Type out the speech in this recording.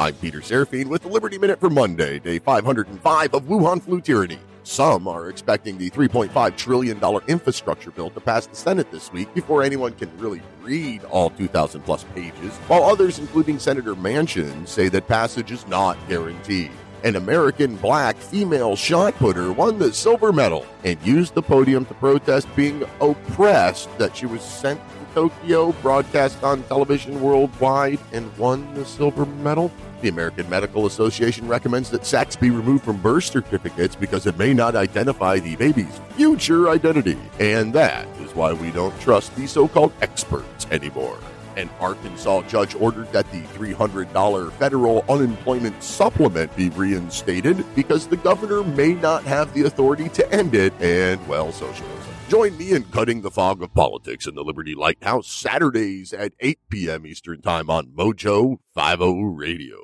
I'm Peter Serafine with the Liberty Minute for Monday, day 505 of Wuhan flu tyranny. Some are expecting the $3.5 trillion infrastructure bill to pass the Senate this week before anyone can really read all 2,000 plus pages, while others, including Senator Manchin, say that passage is not guaranteed. An American black female shot putter won the silver medal and used the podium to protest being oppressed that she was sent Tokyo, broadcast on television worldwide, and won the silver medal. The American Medical Association recommends that sex be removed from birth certificates because it may not identify the baby's future identity. And that is why we don't trust the so called experts anymore. An Arkansas judge ordered that the $300 federal unemployment supplement be reinstated because the governor may not have the authority to end it and, well, socialism. Join me in cutting the fog of politics in the Liberty Lighthouse Saturdays at 8 p.m. Eastern Time on Mojo 50 Radio.